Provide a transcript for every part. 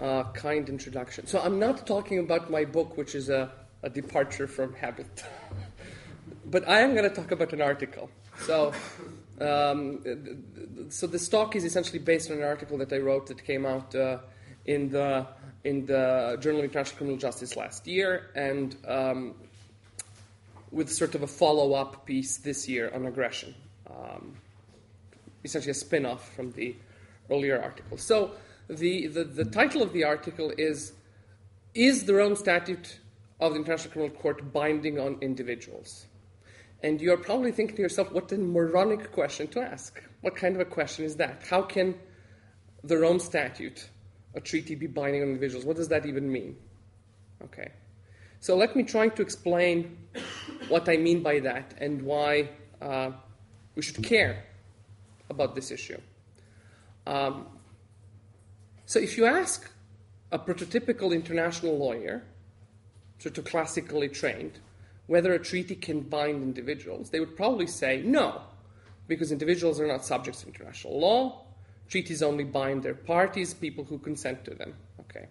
uh, kind introduction. So I'm not talking about my book, which is a, a departure from habit, but I am going to talk about an article. So, um, so this talk is essentially based on an article that I wrote that came out uh, in the in the Journal of International Criminal Justice last year, and um, with sort of a follow up piece this year on aggression, um, essentially a spin off from the earlier article. So the, the, the title of the article is Is the Rome Statute of the International Criminal Court binding on individuals? And you're probably thinking to yourself, what a moronic question to ask. What kind of a question is that? How can the Rome Statute, a treaty, be binding on individuals? What does that even mean? Okay. So let me try to explain what I mean by that and why uh, we should care about this issue. Um, so if you ask a prototypical international lawyer, sort of classically trained, whether a treaty can bind individuals, they would probably say no, because individuals are not subjects to international law. Treaties only bind their parties, people who consent to them. Okay.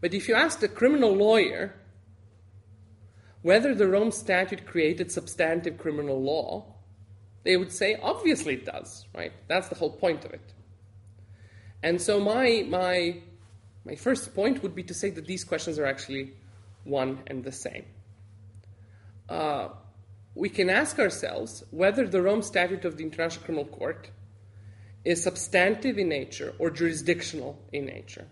But if you ask a criminal lawyer whether the Rome Statute created substantive criminal law, they would say obviously it does, right? That's the whole point of it. And so my, my, my first point would be to say that these questions are actually one and the same. Uh, we can ask ourselves whether the Rome Statute of the International Criminal Court is substantive in nature or jurisdictional in nature.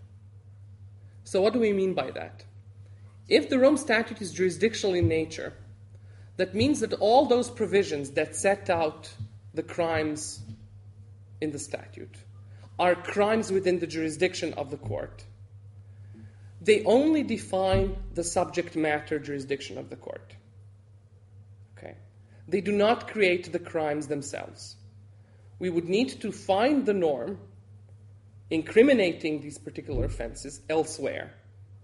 So, what do we mean by that? If the Rome Statute is jurisdictional in nature, that means that all those provisions that set out the crimes in the statute are crimes within the jurisdiction of the court. They only define the subject matter jurisdiction of the court. Okay? They do not create the crimes themselves. We would need to find the norm incriminating these particular offenses elsewhere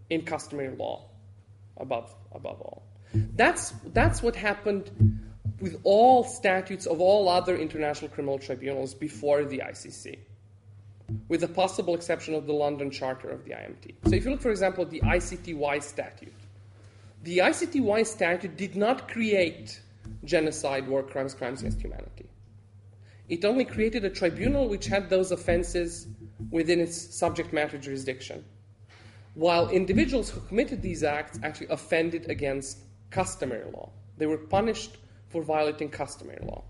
in customary law, above, above all. That's, that's what happened with all statutes of all other international criminal tribunals before the ICC with the possible exception of the London Charter of the IMT. So if you look, for example, at the ICTY statute, the ICTY statute did not create genocide, war crimes, crimes against humanity. It only created a tribunal which had those offenses within its subject matter jurisdiction, while individuals who committed these acts actually offended against customary law. They were punished for violating customary law.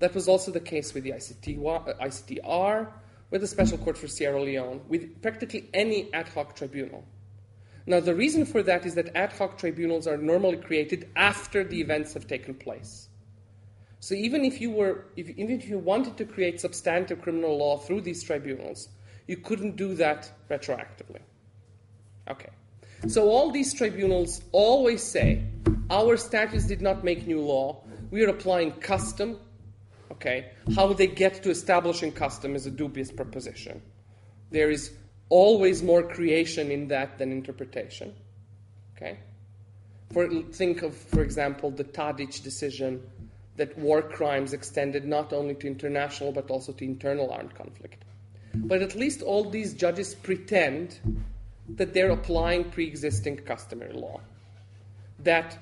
That was also the case with the ICTY, uh, ICTR, with the Special Court for Sierra Leone, with practically any ad hoc tribunal. Now, the reason for that is that ad hoc tribunals are normally created after the events have taken place. So even if you were, if, even if you wanted to create substantive criminal law through these tribunals, you couldn't do that retroactively. Okay. So all these tribunals always say, our statutes did not make new law. We are applying custom Okay? How they get to establishing custom is a dubious proposition. There is always more creation in that than interpretation. Okay? For, think of, for example, the Tadic decision that war crimes extended not only to international but also to internal armed conflict. But at least all these judges pretend that they're applying pre existing customary law that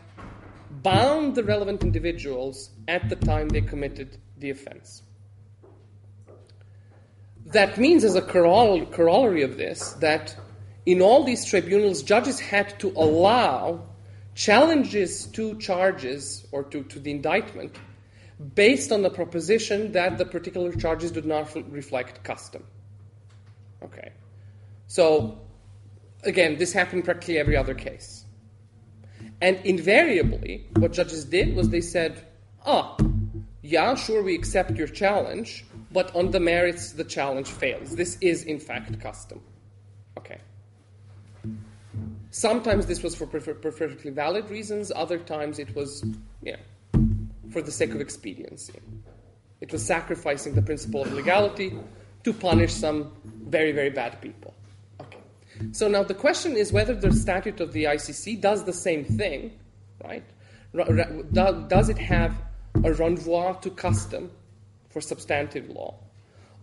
bound the relevant individuals at the time they committed the offense. That means, as a corollary of this, that in all these tribunals, judges had to allow challenges to charges or to, to the indictment based on the proposition that the particular charges did not reflect custom. Okay. So, again, this happened practically every other case. And invariably, what judges did was they said, ah, yeah, sure, we accept your challenge, but on the merits, the challenge fails. This is, in fact, custom. Okay. Sometimes this was for perfectly valid reasons, other times it was, yeah, for the sake of expediency. It was sacrificing the principle of legality to punish some very, very bad people. Okay. So now the question is whether the statute of the ICC does the same thing, right? Does it have a renvoi to custom for substantive law,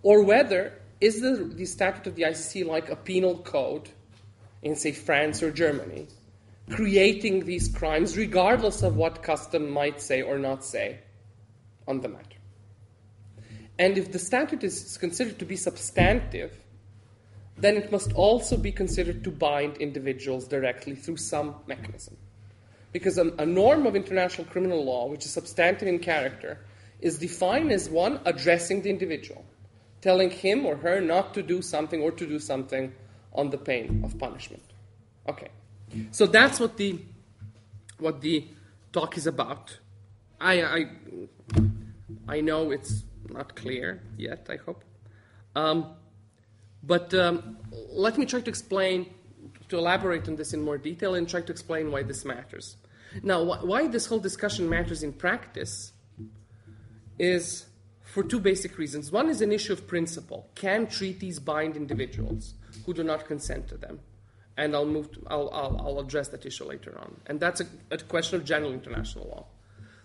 or whether is the, the statute of the ICC like a penal code in, say, France or Germany, creating these crimes regardless of what custom might say or not say on the matter? And if the statute is considered to be substantive, then it must also be considered to bind individuals directly through some mechanism. Because a, a, norm of international criminal law, which is substantive in character, is defined as one addressing the individual, telling him or her not to do something or to do something on the pain of punishment. Okay. So that's what the what the talk is about. I I, I know it's not clear yet, I hope. Um, but um, let me try to explain, to elaborate on this in more detail and try to explain why this matters. Now, wh- why this whole discussion matters in practice is for two basic reasons. One is an issue of principle. Can treaties bind individuals who do not consent to them? And I'll move. To, I'll, I'll, I'll, address that issue later on. And that's a, a question of general international law.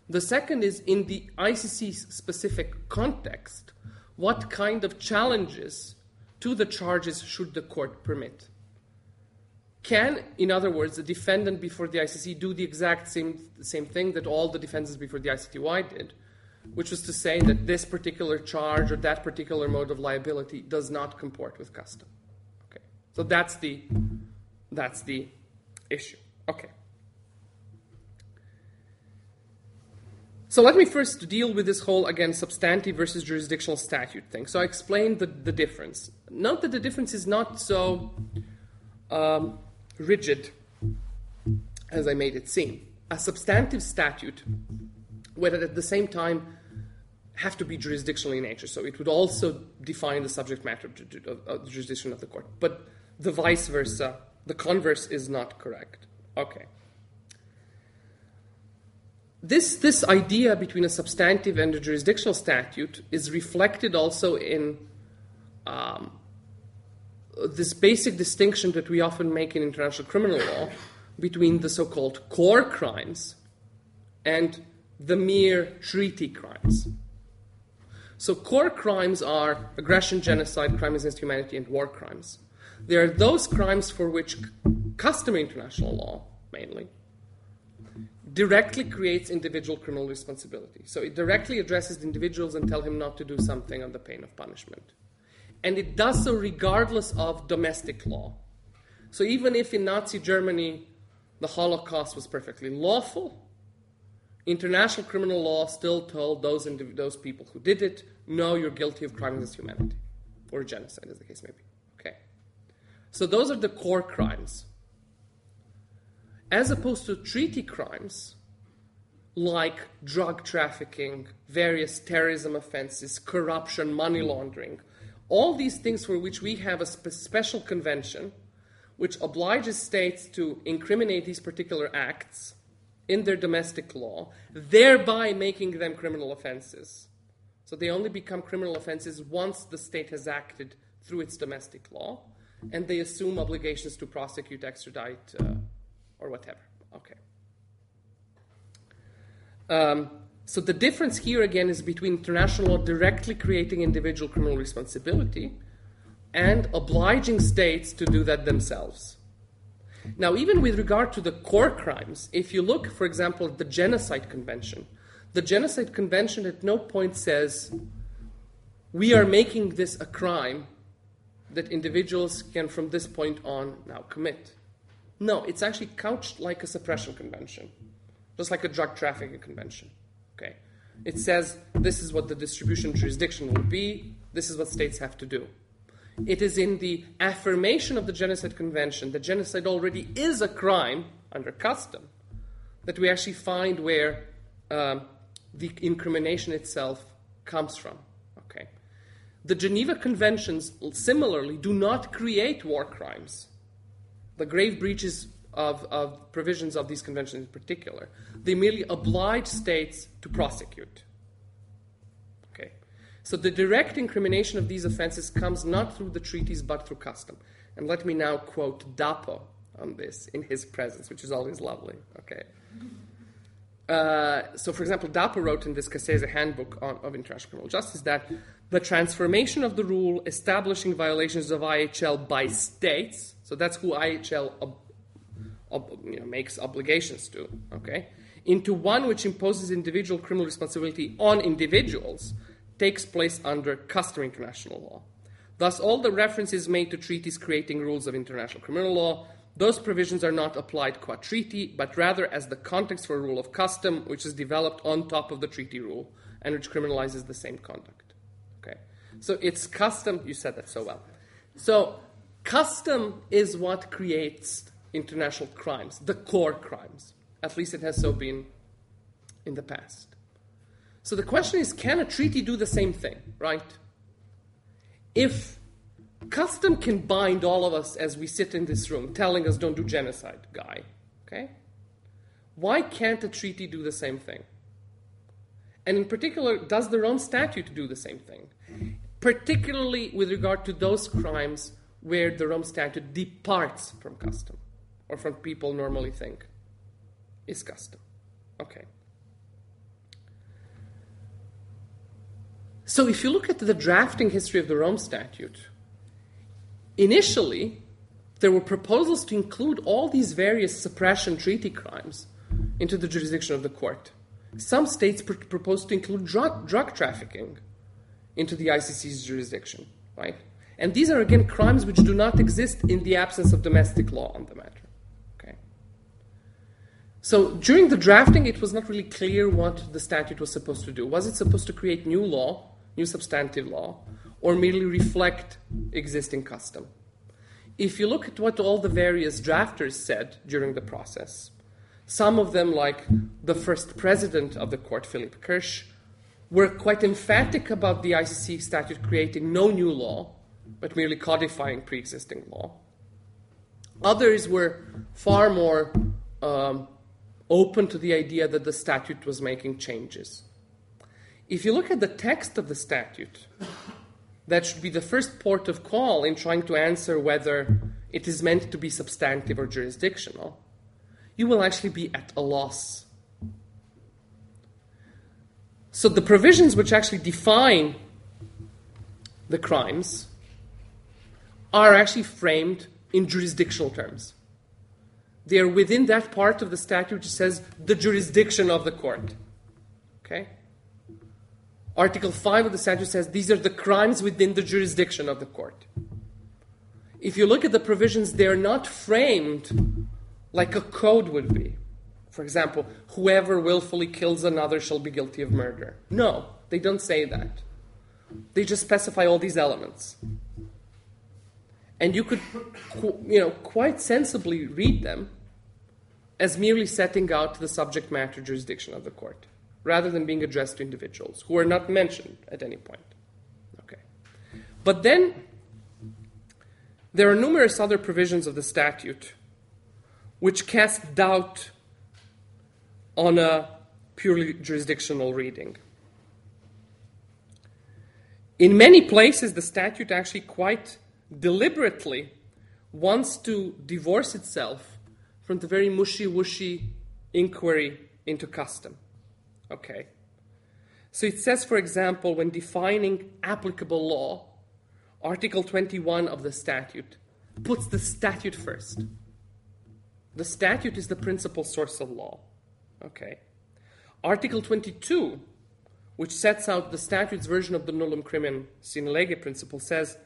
The second is in the ICC specific context, what kind of challenges to the charges should the court permit? Can, in other words, the defendant before the ICC do the exact same, same thing that all the defenses before the ICTY did, which was to say that this particular charge or that particular mode of liability does not comport with custom? Okay, so that's the, that's the issue. Okay. So let me first deal with this whole, again, substantive versus jurisdictional statute thing. So I explained the, the difference. Note that the difference is not so um, rigid as I made it seem. A substantive statute would at the same time have to be jurisdictional in nature. So it would also define the subject matter of the jurisdiction of the court. But the vice versa, the converse is not correct. Okay this, this idea between a substantive and a jurisdictional statute is reflected also in um, this basic distinction that we often make in international criminal law between the so called core crimes and the mere treaty crimes. So, core crimes are aggression, genocide, crimes against humanity, and war crimes. They are those crimes for which customary international law, mainly, directly creates individual criminal responsibility. So it directly addresses individuals and tell him not to do something on the pain of punishment. And it does so regardless of domestic law. So even if in Nazi Germany the Holocaust was perfectly lawful, international criminal law still told those, indiv- those people who did it, no, you're guilty of crime against humanity, or genocide, as the case may be. Okay. So those are the core crimes as opposed to treaty crimes like drug trafficking, various terrorism offenses, corruption, money laundering, all these things for which we have a spe- special convention which obliges states to incriminate these particular acts in their domestic law, thereby making them criminal offenses. So they only become criminal offenses once the state has acted through its domestic law, and they assume obligations to prosecute, extradite, uh, or whatever. Okay. Um, so the difference here again is between international law directly creating individual criminal responsibility and obliging states to do that themselves. Now, even with regard to the core crimes, if you look, for example, at the Genocide Convention, the Genocide Convention at no point says we are making this a crime that individuals can from this point on now commit. No, it's actually couched like a suppression convention, just like a drug trafficking convention. Okay, it says this is what the distribution jurisdiction will be. This is what states have to do. It is in the affirmation of the Genocide Convention that genocide already is a crime under custom that we actually find where um, the incrimination itself comes from. Okay, the Geneva Conventions similarly do not create war crimes the grave breaches of, of provisions of these conventions in particular, they merely oblige states to prosecute. Okay. So the direct incrimination of these offenses comes not through the treaties but through custom. And let me now quote Dapo on this in his presence, which is always lovely. Okay. uh, so, for example, Dapo wrote in this Cassese handbook on, of international criminal justice that the transformation of the rule establishing violations of IHL by states, so that's who IHL you know, makes obligations to, okay, into one which imposes individual criminal responsibility on individuals takes place under customary international law. Thus, all the references made to treaties creating rules of international criminal law those provisions are not applied qua treaty, but rather as the context for a rule of custom, which is developed on top of the treaty rule and which criminalizes the same conduct. Okay, so it's custom. You said that so well. So custom is what creates international crimes, the core crimes. At least it has so been in the past. So the question is, can a treaty do the same thing? Right? If Custom can bind all of us as we sit in this room, telling us don't do genocide, guy. Okay? Why can't a treaty do the same thing? And in particular, does the Rome Statute do the same thing? Particularly with regard to those crimes where the Rome Statute departs from custom, or from people normally think is custom. Okay. So if you look at the drafting history of the Rome Statute, Initially, there were proposals to include all these various suppression treaty crimes into the jurisdiction of the court. Some states pr- proposed to include drug, drug trafficking into the ICC's jurisdiction, right? And these are again crimes which do not exist in the absence of domestic law on the matter. So during the drafting, it was not really clear what the statute was supposed to do. Was it supposed to create new law, new substantive law, or merely reflect existing custom. If you look at what all the various drafters said during the process, some of them, like the first president of the court, Philippe Kirsch, were quite emphatic about the ICC statute creating no new law, but merely codifying pre existing law. Others were far more um, open to the idea that the statute was making changes. If you look at the text of the statute, that should be the first port of call in trying to answer whether it is meant to be substantive or jurisdictional, you will actually be at a loss. So the provisions which actually define the crimes are actually framed in jurisdictional terms. They are within that part of the statute which says the jurisdiction of the court. Okay? Article 5 of the statute says these are the crimes within the jurisdiction of the court. If you look at the provisions, they are not framed like a code would be. For example, whoever willfully kills another shall be guilty of murder. No, they don't say that. They just specify all these elements. And you could, you know, quite sensibly read them as merely setting out the subject matter jurisdiction of the court rather than being addressed to individuals who are not mentioned at any point. Okay. But then there are numerous other provisions of the statute which cast doubt on a purely jurisdictional reading. In many places, the statute actually quite deliberately wants to divorce itself from the very mushy wushy inquiry into custom. Okay. So it says, for example, when defining applicable law, Article 21 of the statute puts the statute first. The statute is the principal source of law. Okay. Article 22, which sets out the statute's version of the nullum crimen sine lege principle, says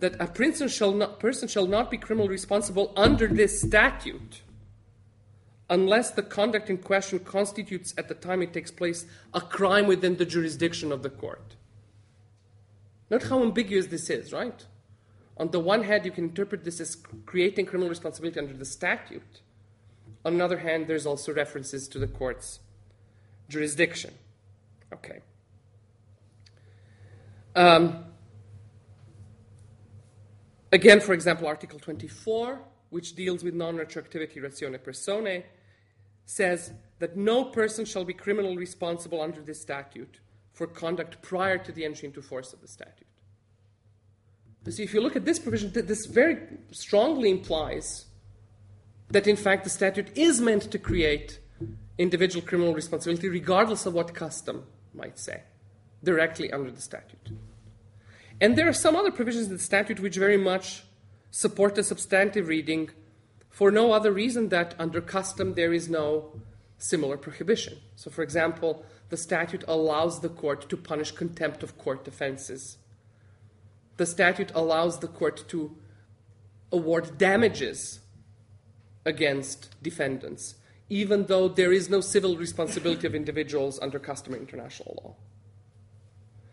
that a person shall not, person shall not be criminally responsible under this statute unless the conduct in question constitutes, at the time it takes place, a crime within the jurisdiction of the court. Note how ambiguous this is, right? On the one hand, you can interpret this as creating criminal responsibility under the statute. On the other hand, there's also references to the court's jurisdiction. Okay. Um, again, for example, Article 24 which deals with non retroactivity ratione personae, says that no person shall be criminally responsible under this statute for conduct prior to the entry into force of the statute. So, if you look at this provision, this very strongly implies that, in fact, the statute is meant to create individual criminal responsibility, regardless of what custom might say, directly under the statute. And there are some other provisions in the statute which very much support the substantive reading for no other reason that under custom there is no similar prohibition. So, for example, the statute allows the court to punish contempt of court offenses. The statute allows the court to award damages against defendants, even though there is no civil responsibility of individuals under customary international law.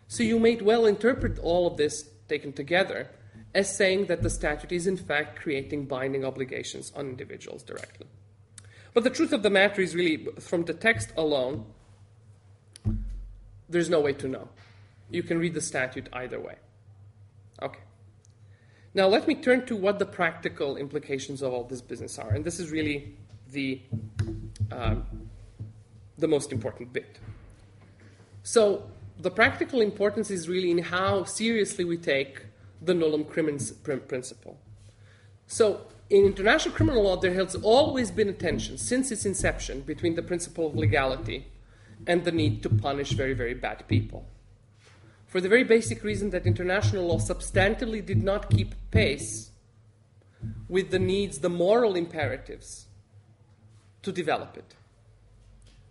So you may well interpret all of this taken together as saying that the statute is in fact creating binding obligations on individuals directly. But the truth of the matter is really, from the text alone, there's no way to know. You can read the statute either way. Okay. Now let me turn to what the practical implications of all this business are, and this is really the um, the most important bit. So the practical importance is really in how seriously we take the nullum crimen principle. So in international criminal law, there has always been a tension since its inception between the principle of legality and the need to punish very, very bad people for the very basic reason that international law substantively did not keep pace with the needs, the moral imperatives to develop it.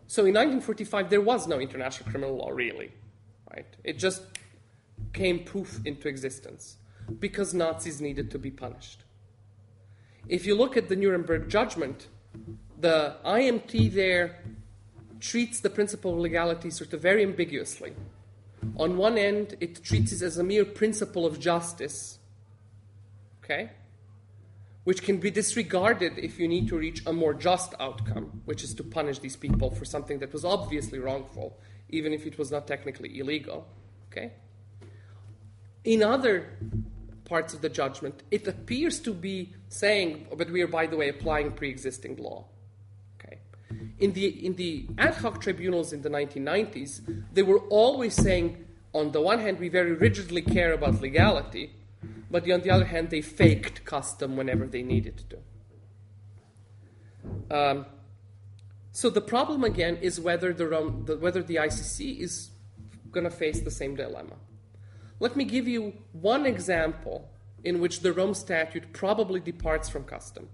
So in 1945, there was no international criminal law, really. Right? It just came poof into existence because Nazis needed to be punished. If you look at the Nuremberg judgment, the IMT there treats the principle of legality sort of very ambiguously. On one end, it treats it as a mere principle of justice, okay, which can be disregarded if you need to reach a more just outcome, which is to punish these people for something that was obviously wrongful, even if it was not technically illegal, okay. In other parts of the judgment, it appears to be saying, but we are, by the way, applying pre existing law. Okay. In the, in the ad hoc tribunals in the 1990s, they were always saying, on the one hand, we very rigidly care about legality, but on the other hand, they faked custom whenever they needed to. Um, so the problem again is whether the, the whether the ICC is going to face the same dilemma. Let me give you one example in which the Rome Statute probably departs from custom,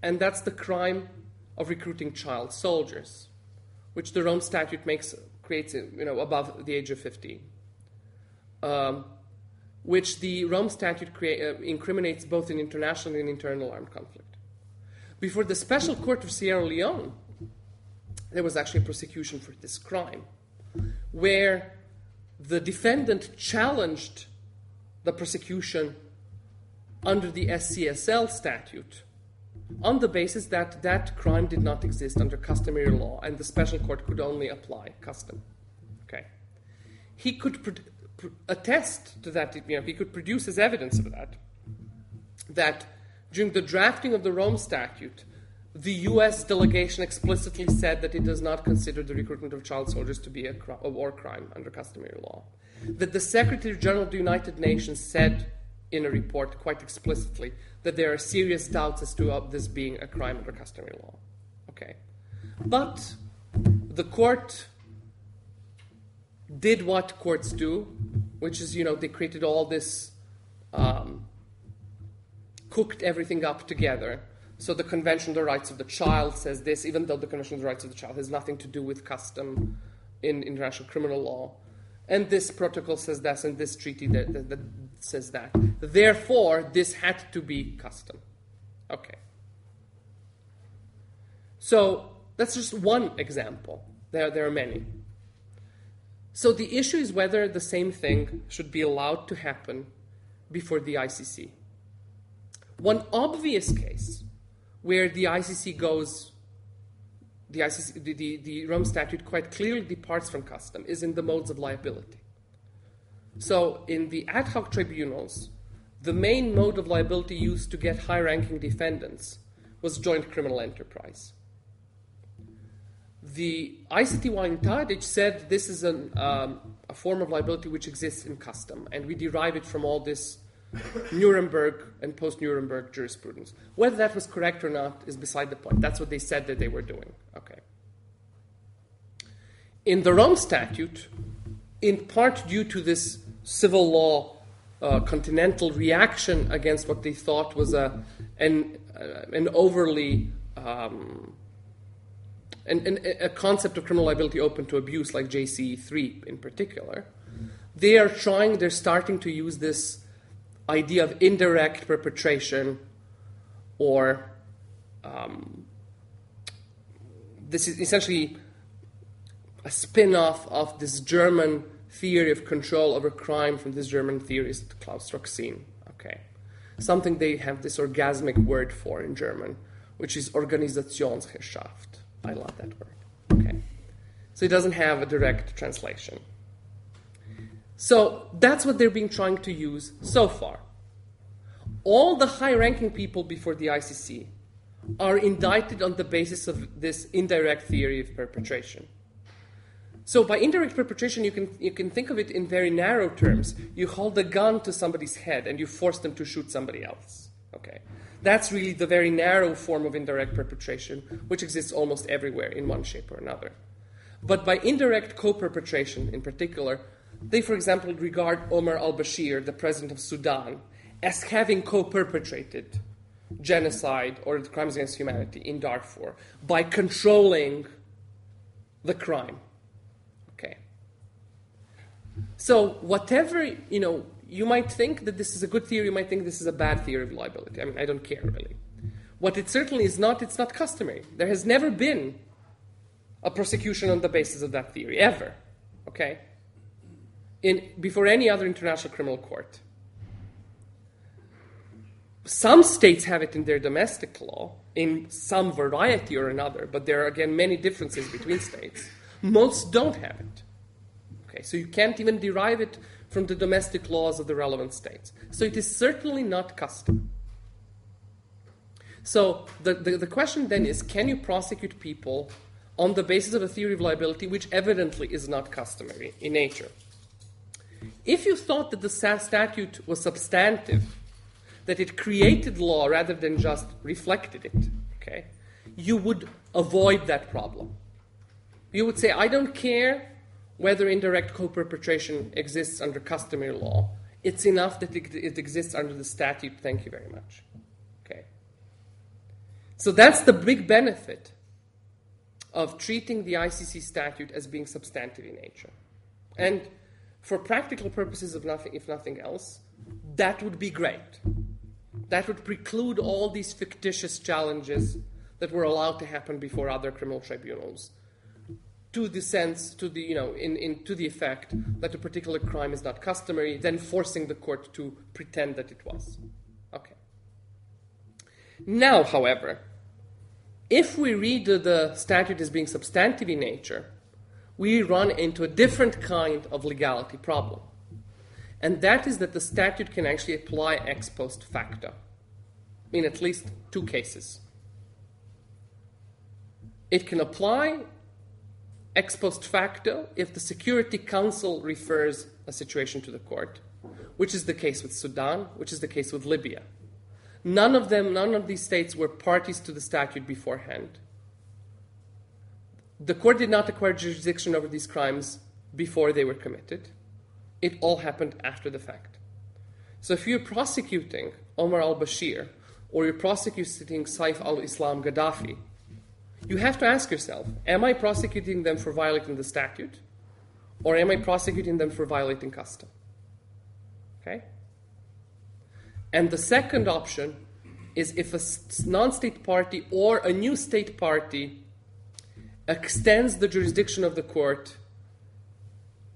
and that's the crime of recruiting child soldiers, which the Rome Statute makes creates you know above the age of 15, um, which the Rome Statute crea- uh, incriminates both in international and internal armed conflict. Before the Special Court of Sierra Leone, there was actually a prosecution for this crime, where the defendant challenged the prosecution under the SCSL statute on the basis that that crime did not exist under customary law and the special court could only apply custom. Okay. He could pro- attest to that, you know, he could produce as evidence of that, that during the drafting of the Rome Statute, the U.S. delegation explicitly said that it does not consider the recruitment of child soldiers to be a, cr- a war crime under customary law. That the Secretary General of the United Nations said in a report quite explicitly that there are serious doubts as to uh, this being a crime under customary law. Okay. But the court did what courts do, which is, you know, they created all this, um, cooked everything up together. So the Convention on the Rights of the Child says this, even though the Convention on the Rights of the Child has nothing to do with custom in international criminal law. And this protocol says this, and this treaty that, that, that says that. Therefore, this had to be custom. Okay. So that's just one example. There, there are many. So the issue is whether the same thing should be allowed to happen before the ICC. One obvious case where the ICC goes, the, ICC, the, the, the Rome Statute quite clearly departs from custom is in the modes of liability. So, in the ad hoc tribunals, the main mode of liability used to get high ranking defendants was joint criminal enterprise. The ICTY in Tadic said this is an, um, a form of liability which exists in custom, and we derive it from all this Nuremberg and post Nuremberg jurisprudence. Whether that was correct or not is beside the point. That's what they said that they were doing. Okay. in the Rome Statute, in part due to this civil law uh, continental reaction against what they thought was a, an, uh, an overly um, an, an, a concept of criminal liability open to abuse, like JCE3 in particular, they are trying, they're starting to use this idea of indirect perpetration or um, this is essentially a spin off of this German theory of control over crime from this German theorist Claus Roxin. Okay. Something they have this orgasmic word for in German, which is Organisationsherrschaft. I love that word. Okay. So it doesn't have a direct translation. So that's what they've been trying to use so far. All the high ranking people before the ICC are indicted on the basis of this indirect theory of perpetration. So by indirect perpetration, you can, you can think of it in very narrow terms. You hold a gun to somebody's head and you force them to shoot somebody else. Okay. That's really the very narrow form of indirect perpetration, which exists almost everywhere in one shape or another. But by indirect co perpetration in particular, they, for example, regard Omar al Bashir, the president of Sudan, as having co perpetrated genocide or crimes against humanity in Darfur by controlling the crime. Okay. So, whatever, you know, you might think that this is a good theory, you might think this is a bad theory of liability. I mean, I don't care really. What it certainly is not, it's not customary. There has never been a prosecution on the basis of that theory, ever. Okay? In, before any other international criminal court. Some states have it in their domestic law in some variety or another, but there are again many differences between states. Most don't have it. Okay, so you can't even derive it from the domestic laws of the relevant states. So it is certainly not custom. So the, the, the, question then is can you prosecute people on the basis of a theory of liability which evidently is not customary in nature? If you thought that the statute was substantive, that it created law rather than just reflected it, okay, you would avoid that problem. You would say, I don't care whether indirect co perpetration exists under customary law. It's enough that it, it exists under the statute. Thank you very much. Okay. So that's the big benefit of treating the ICC statute as being substantive in nature. And for practical purposes of nothing, if nothing else, that would be great. That would preclude all these fictitious challenges that were allowed to happen before other criminal tribunals to the sense, to the, you know, in, in, to the effect that a particular crime is not customary, then forcing the court to pretend that it was. Okay. Now, however, if we read the statute as being substantive in nature, we run into a different kind of legality problem. And that is that the statute can actually apply ex post facto in at least two cases. It can apply ex post facto if the Security Council refers a situation to the court, which is the case with Sudan, which is the case with Libya. None of them, none of these states were parties to the statute beforehand. The court did not acquire jurisdiction over these crimes before they were committed. It all happened after the fact. So if you're prosecuting Omar al Bashir or you're prosecuting Saif al Islam Gaddafi, you have to ask yourself Am I prosecuting them for violating the statute? Or am I prosecuting them for violating custom? Okay? And the second option is if a non state party or a new state party extends the jurisdiction of the court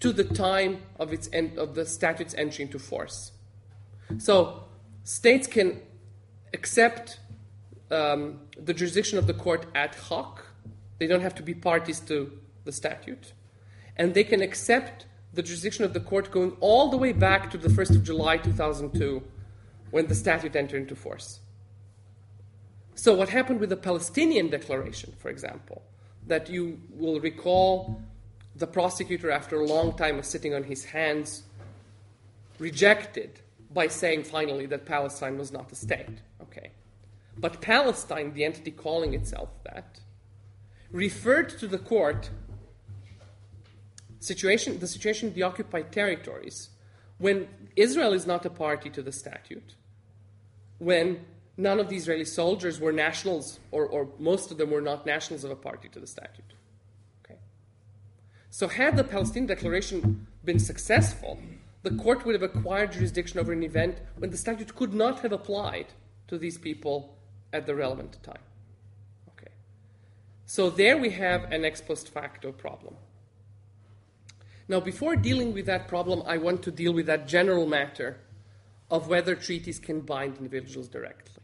to the time of, its en- of the statute's entry into force. So, states can accept um, the jurisdiction of the court ad hoc. They don't have to be parties to the statute. And they can accept the jurisdiction of the court going all the way back to the 1st of July 2002 when the statute entered into force. So, what happened with the Palestinian declaration, for example, that you will recall the prosecutor, after a long time of sitting on his hands, rejected by saying finally that Palestine was not a state. Okay. But Palestine, the entity calling itself that, referred to the court situation, the situation in the occupied territories, when Israel is not a party to the statute, when none of the Israeli soldiers were nationals, or, or most of them were not nationals of a party to the statute. Okay. So, had the Palestinian Declaration been successful, the court would have acquired jurisdiction over an event when the statute could not have applied to these people at the relevant time. Okay. So, there we have an ex post facto problem. Now, before dealing with that problem, I want to deal with that general matter of whether treaties can bind individuals directly.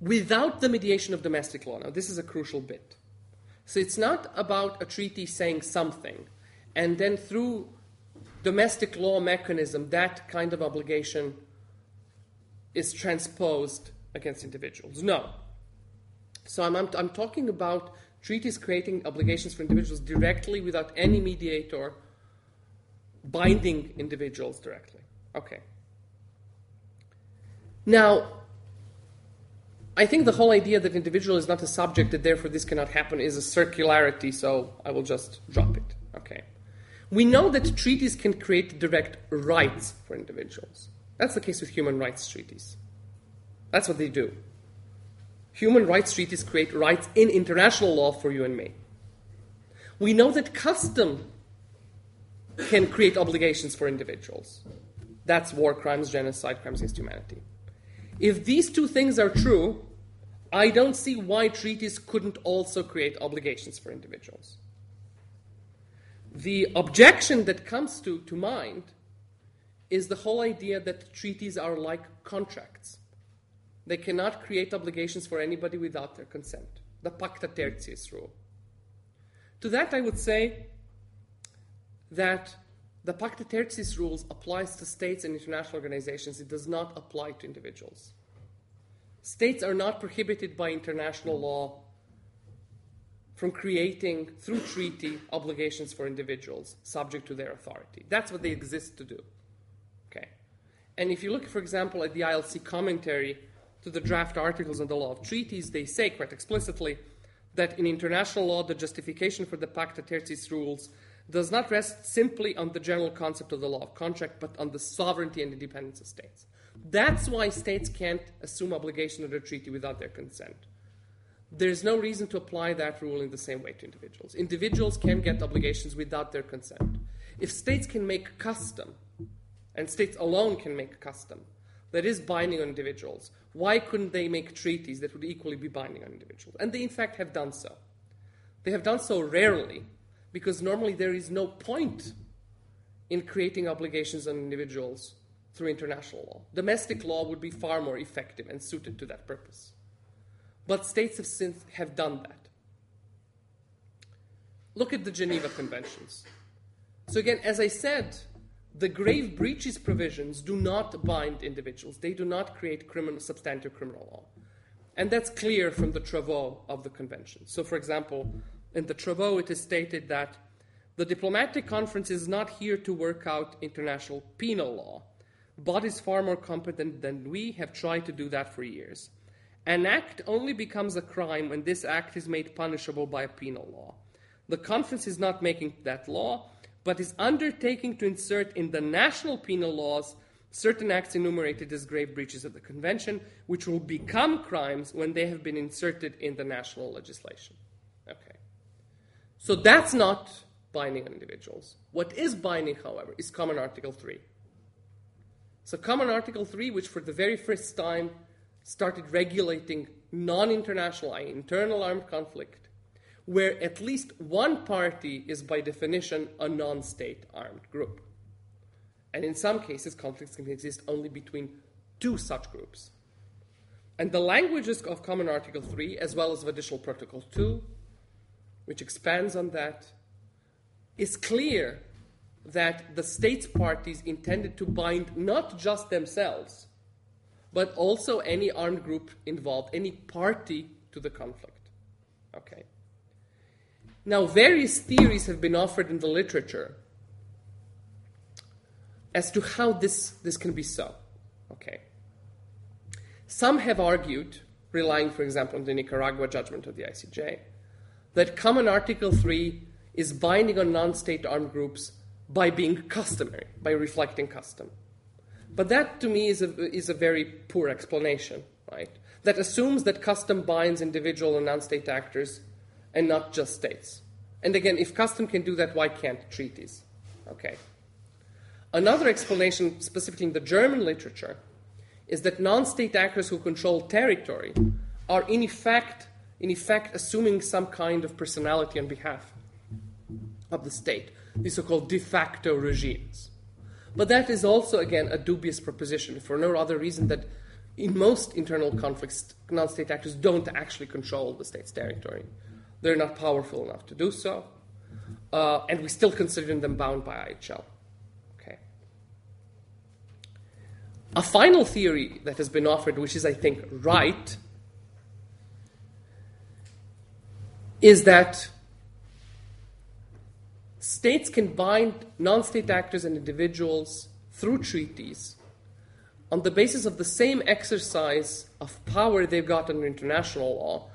Without the mediation of domestic law, now this is a crucial bit. So it's not about a treaty saying something, and then through domestic law mechanism, that kind of obligation is transposed against individuals. No. So I'm, I'm, I'm talking about treaties creating obligations for individuals directly without any mediator binding individuals directly. Okay. Now, I think the whole idea that individual is not a subject, that therefore this cannot happen, is a circularity, so I will just drop it. Okay. We know that treaties can create direct rights for individuals. That's the case with human rights treaties. That's what they do. Human rights treaties create rights in international law for you and me. We know that custom can create obligations for individuals. That's war crimes, genocide, crimes against humanity. If these two things are true, I don't see why treaties couldn't also create obligations for individuals. The objection that comes to, to mind is the whole idea that treaties are like contracts. They cannot create obligations for anybody without their consent. The pacta tertiis rule. To that, I would say that the pacta tertiis rules applies to states and international organizations. It does not apply to individuals. States are not prohibited by international law from creating, through treaty, obligations for individuals subject to their authority. That's what they exist to do. Okay. And if you look, for example, at the ILC commentary to the draft articles on the law of treaties, they say quite explicitly that in international law, the justification for the Pacta Tertiis rules does not rest simply on the general concept of the law of contract, but on the sovereignty and independence of states. That's why states can't assume obligation under treaty without their consent. There's no reason to apply that rule in the same way to individuals. Individuals can get obligations without their consent. If states can make custom, and states alone can make custom, that is binding on individuals, why couldn't they make treaties that would equally be binding on individuals? And they, in fact, have done so. They have done so rarely because normally there is no point in creating obligations on individuals through international law. Domestic law would be far more effective and suited to that purpose. But states have since have done that. Look at the Geneva Conventions. So again, as I said, the grave breaches provisions do not bind individuals. They do not create criminal, substantive criminal law. And that's clear from the travaux of the convention. So, for example, in the travaux, it is stated that the diplomatic conference is not here to work out international penal law, but is far more competent than we have tried to do that for years. An act only becomes a crime when this act is made punishable by a penal law. The conference is not making that law, but is undertaking to insert in the national penal laws certain acts enumerated as grave breaches of the convention, which will become crimes when they have been inserted in the national legislation. Okay. So that's not binding on individuals. What is binding, however, is Common Article 3. So, Common Article 3, which for the very first time started regulating non international, internal armed conflict, where at least one party is by definition a non state armed group. And in some cases, conflicts can exist only between two such groups. And the languages of Common Article 3, as well as of Additional Protocol 2, which expands on that, is clear that the states parties intended to bind not just themselves, but also any armed group involved, any party to the conflict. Okay. Now, various theories have been offered in the literature as to how this, this can be so. Okay. Some have argued, relying, for example, on the Nicaragua judgment of the ICJ, that Common Article 3 is binding on non state armed groups by being customary, by reflecting custom. But that to me is a, is a very poor explanation, right? That assumes that custom binds individual and non state actors and not just states. And again, if custom can do that, why can't treaties? Okay. Another explanation, specifically in the German literature, is that non state actors who control territory are in effect, in effect assuming some kind of personality on behalf of the state, these so called de facto regimes. But that is also, again, a dubious proposition for no other reason that in most internal conflicts, non state actors don't actually control the state's territory. They're not powerful enough to do so, uh, and we still consider them bound by IHL. Okay. A final theory that has been offered, which is, I think, right, is that states can bind non state actors and individuals through treaties on the basis of the same exercise of power they've got under international law,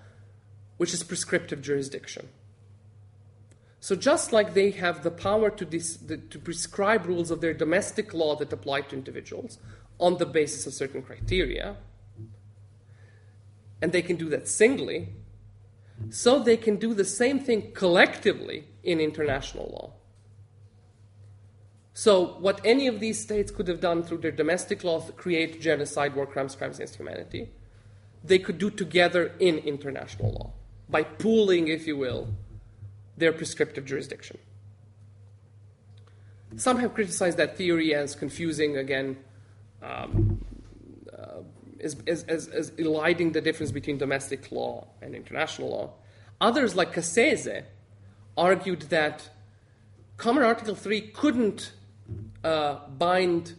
which is prescriptive jurisdiction. So, just like they have the power to, dis- the, to prescribe rules of their domestic law that apply to individuals on the basis of certain criteria, and they can do that singly, so they can do the same thing collectively in international law. So, what any of these states could have done through their domestic law to create genocide, war crimes, crimes against humanity, they could do together in international law by pooling, if you will, their prescriptive jurisdiction. Some have criticized that theory as confusing, again, um, uh, as, as, as, as, eliding the difference between domestic law and international law. Others, like Cassese, argued that Common Article 3 couldn't uh, bind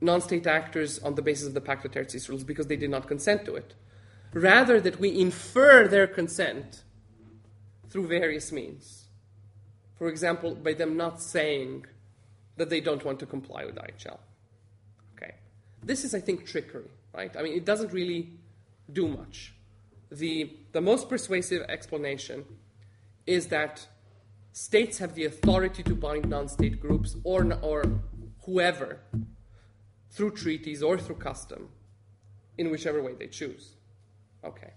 non state actors on the basis of the Pacta Tertiis rules because they did not consent to it. Rather, that we infer their consent through various means. For example, by them not saying that they don't want to comply with IHL. This is, I think, trickery, right? I mean, it doesn't really do much. The, the most persuasive explanation is that states have the authority to bind non state groups or, or whoever through treaties or through custom in whichever way they choose. Okay.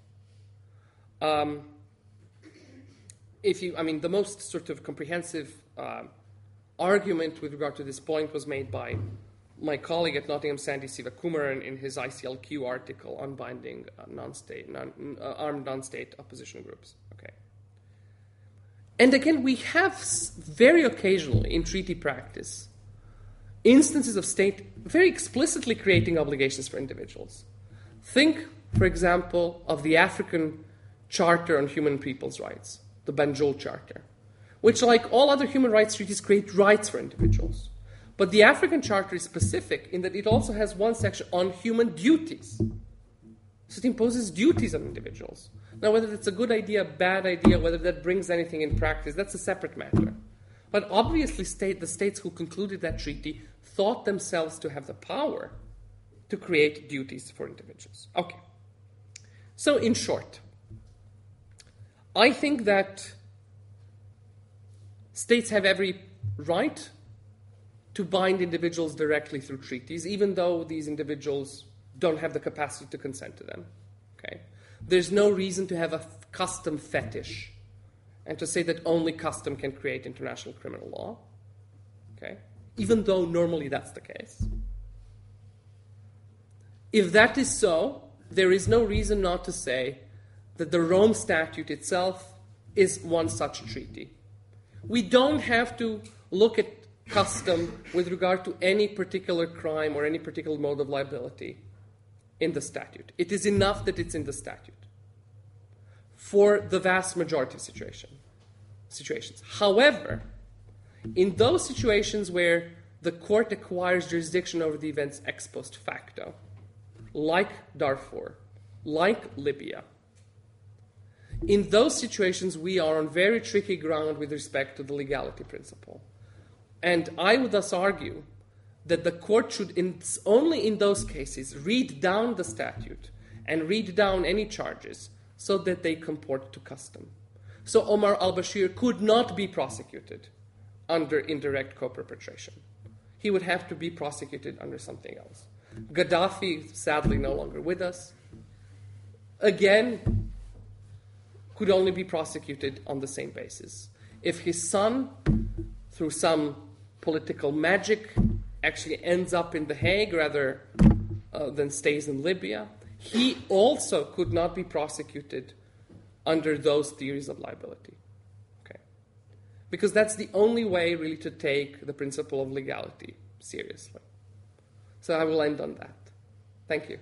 Um, if you, I mean, the most sort of comprehensive uh, argument with regard to this point was made by my colleague at Nottingham, Sandy Sivakumaran, in his ICLQ article on binding uh, non-state, non, uh, armed non-state opposition groups. Okay. And again, we have very occasionally in treaty practice instances of state very explicitly creating obligations for individuals. Think, for example, of the African Charter on Human People's Rights, the Banjul Charter, which, like all other human rights treaties, create rights for individuals. But the African Charter is specific in that it also has one section on human duties. So it imposes duties on individuals. Now, whether that's a good idea, bad idea, whether that brings anything in practice, that's a separate matter. But obviously, state, the states who concluded that treaty thought themselves to have the power to create duties for individuals. Okay. So, in short, I think that states have every right to bind individuals directly through treaties, even though these individuals don't have the capacity to consent to them. Okay? There's no reason to have a custom fetish and to say that only custom can create international criminal law. Okay? Even though normally that's the case. If that is so, there is no reason not to say that the Rome Statute itself is one such treaty. We don't have to look at custom with regard to any particular crime or any particular mode of liability in the statute. It is enough that it's in the statute for the vast majority of situation, situations. However, in those situations where the court acquires jurisdiction over the events ex post facto, like Darfur, like Libya, in those situations we are on very tricky ground with respect to the legality principle. And I would thus argue that the court should, in, only in those cases, read down the statute and read down any charges so that they comport to custom. So Omar al Bashir could not be prosecuted under indirect co perpetration. He would have to be prosecuted under something else. Gaddafi, sadly, no longer with us, again, could only be prosecuted on the same basis. If his son, through some political magic, actually ends up in The Hague rather uh, than stays in Libya, he also could not be prosecuted under those theories of liability. Okay? Because that's the only way, really, to take the principle of legality seriously. So I will end on that. Thank you.